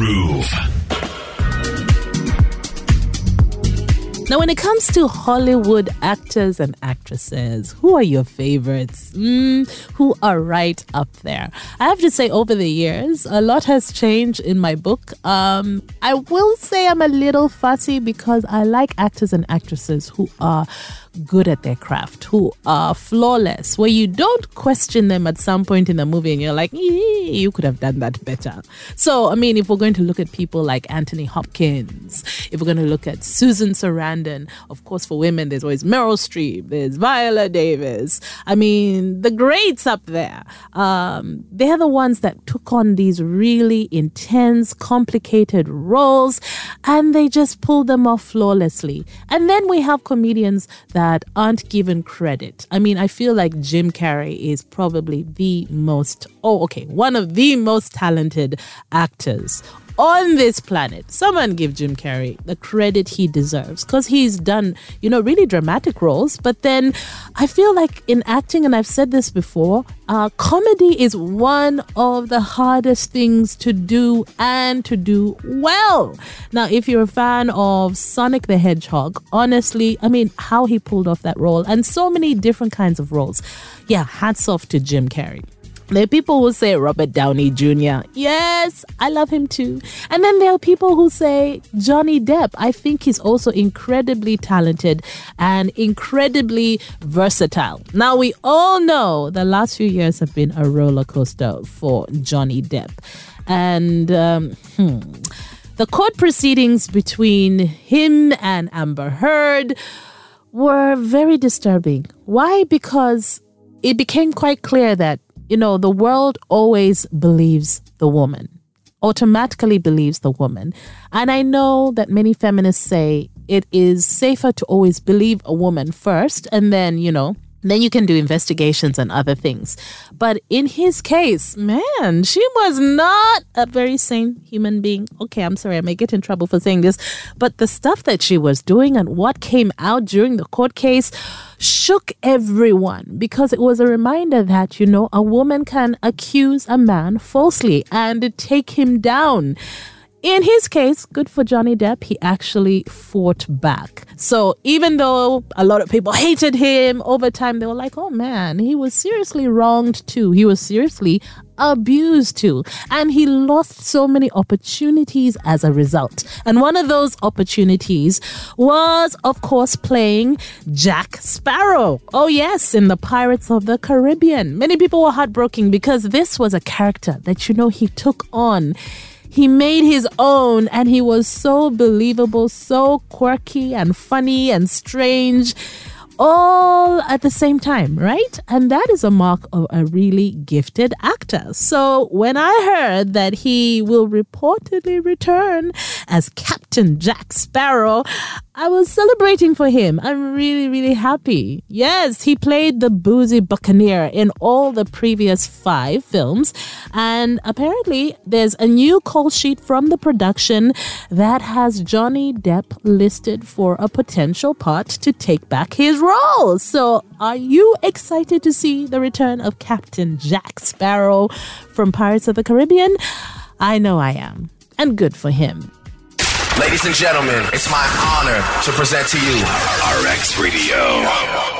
Groove. Now, when it comes to Hollywood actors and actresses, who are your favorites? Mm, who are right up there? I have to say, over the years, a lot has changed in my book. Um, I will say I'm a little fussy because I like actors and actresses who are good at their craft, who are flawless, where you don't question them at some point in the movie and you're like, you could have done that better. So, I mean, if we're going to look at people like Anthony Hopkins, if we're going to look at Susan Sarandon, of course, for women, there's always Meryl Streep, there's Viola Davis. I mean, the greats up there, um, they're the ones that took on these really intense, complicated roles and they just pulled them off flawlessly. And then we have comedians that aren't given credit. I mean, I feel like Jim Carrey is probably the most, oh, okay, one of the most talented actors on this planet. Someone give Jim Carrey the credit he deserves because he's done, you know, really dramatic roles. But then I feel like in acting, and I've said this before, uh, comedy is one of the hardest things to do and to do well. Now, if you're a fan of Sonic the Hedgehog, honestly, I mean, how he pulled off that role and so many different kinds of roles. Yeah, hats off to Jim Carrey. There are people who say Robert Downey Jr. Yes, I love him too. And then there are people who say Johnny Depp. I think he's also incredibly talented and incredibly versatile. Now, we all know the last few years have been a roller coaster for Johnny Depp. And, um, hmm, the court proceedings between him and Amber Heard were very disturbing. Why? Because it became quite clear that you know, the world always believes the woman, automatically believes the woman. And I know that many feminists say it is safer to always believe a woman first and then, you know, then you can do investigations and other things. But in his case, man, she was not a very sane human being. Okay, I'm sorry, I may get in trouble for saying this, but the stuff that she was doing and what came out during the court case shook everyone because it was a reminder that, you know, a woman can accuse a man falsely and take him down. In his case, good for Johnny Depp, he actually fought back. So even though a lot of people hated him over time, they were like, oh man, he was seriously wronged too. He was seriously abused too. And he lost so many opportunities as a result. And one of those opportunities was, of course, playing Jack Sparrow. Oh, yes, in the Pirates of the Caribbean. Many people were heartbroken because this was a character that, you know, he took on he made his own and he was so believable, so quirky and funny and strange all at the same time, right? And that is a mark of a really gifted actor. So when I heard that he will reportedly return as Captain Jack Sparrow, I was celebrating for him. I'm really, really happy. Yes, he played the boozy buccaneer in all the previous five films. And apparently, there's a new call sheet from the production that has Johnny Depp listed for a potential part to take back his role. So, are you excited to see the return of Captain Jack Sparrow from Pirates of the Caribbean? I know I am. And good for him. Ladies and gentlemen, it's my honor to present to you RX Radio.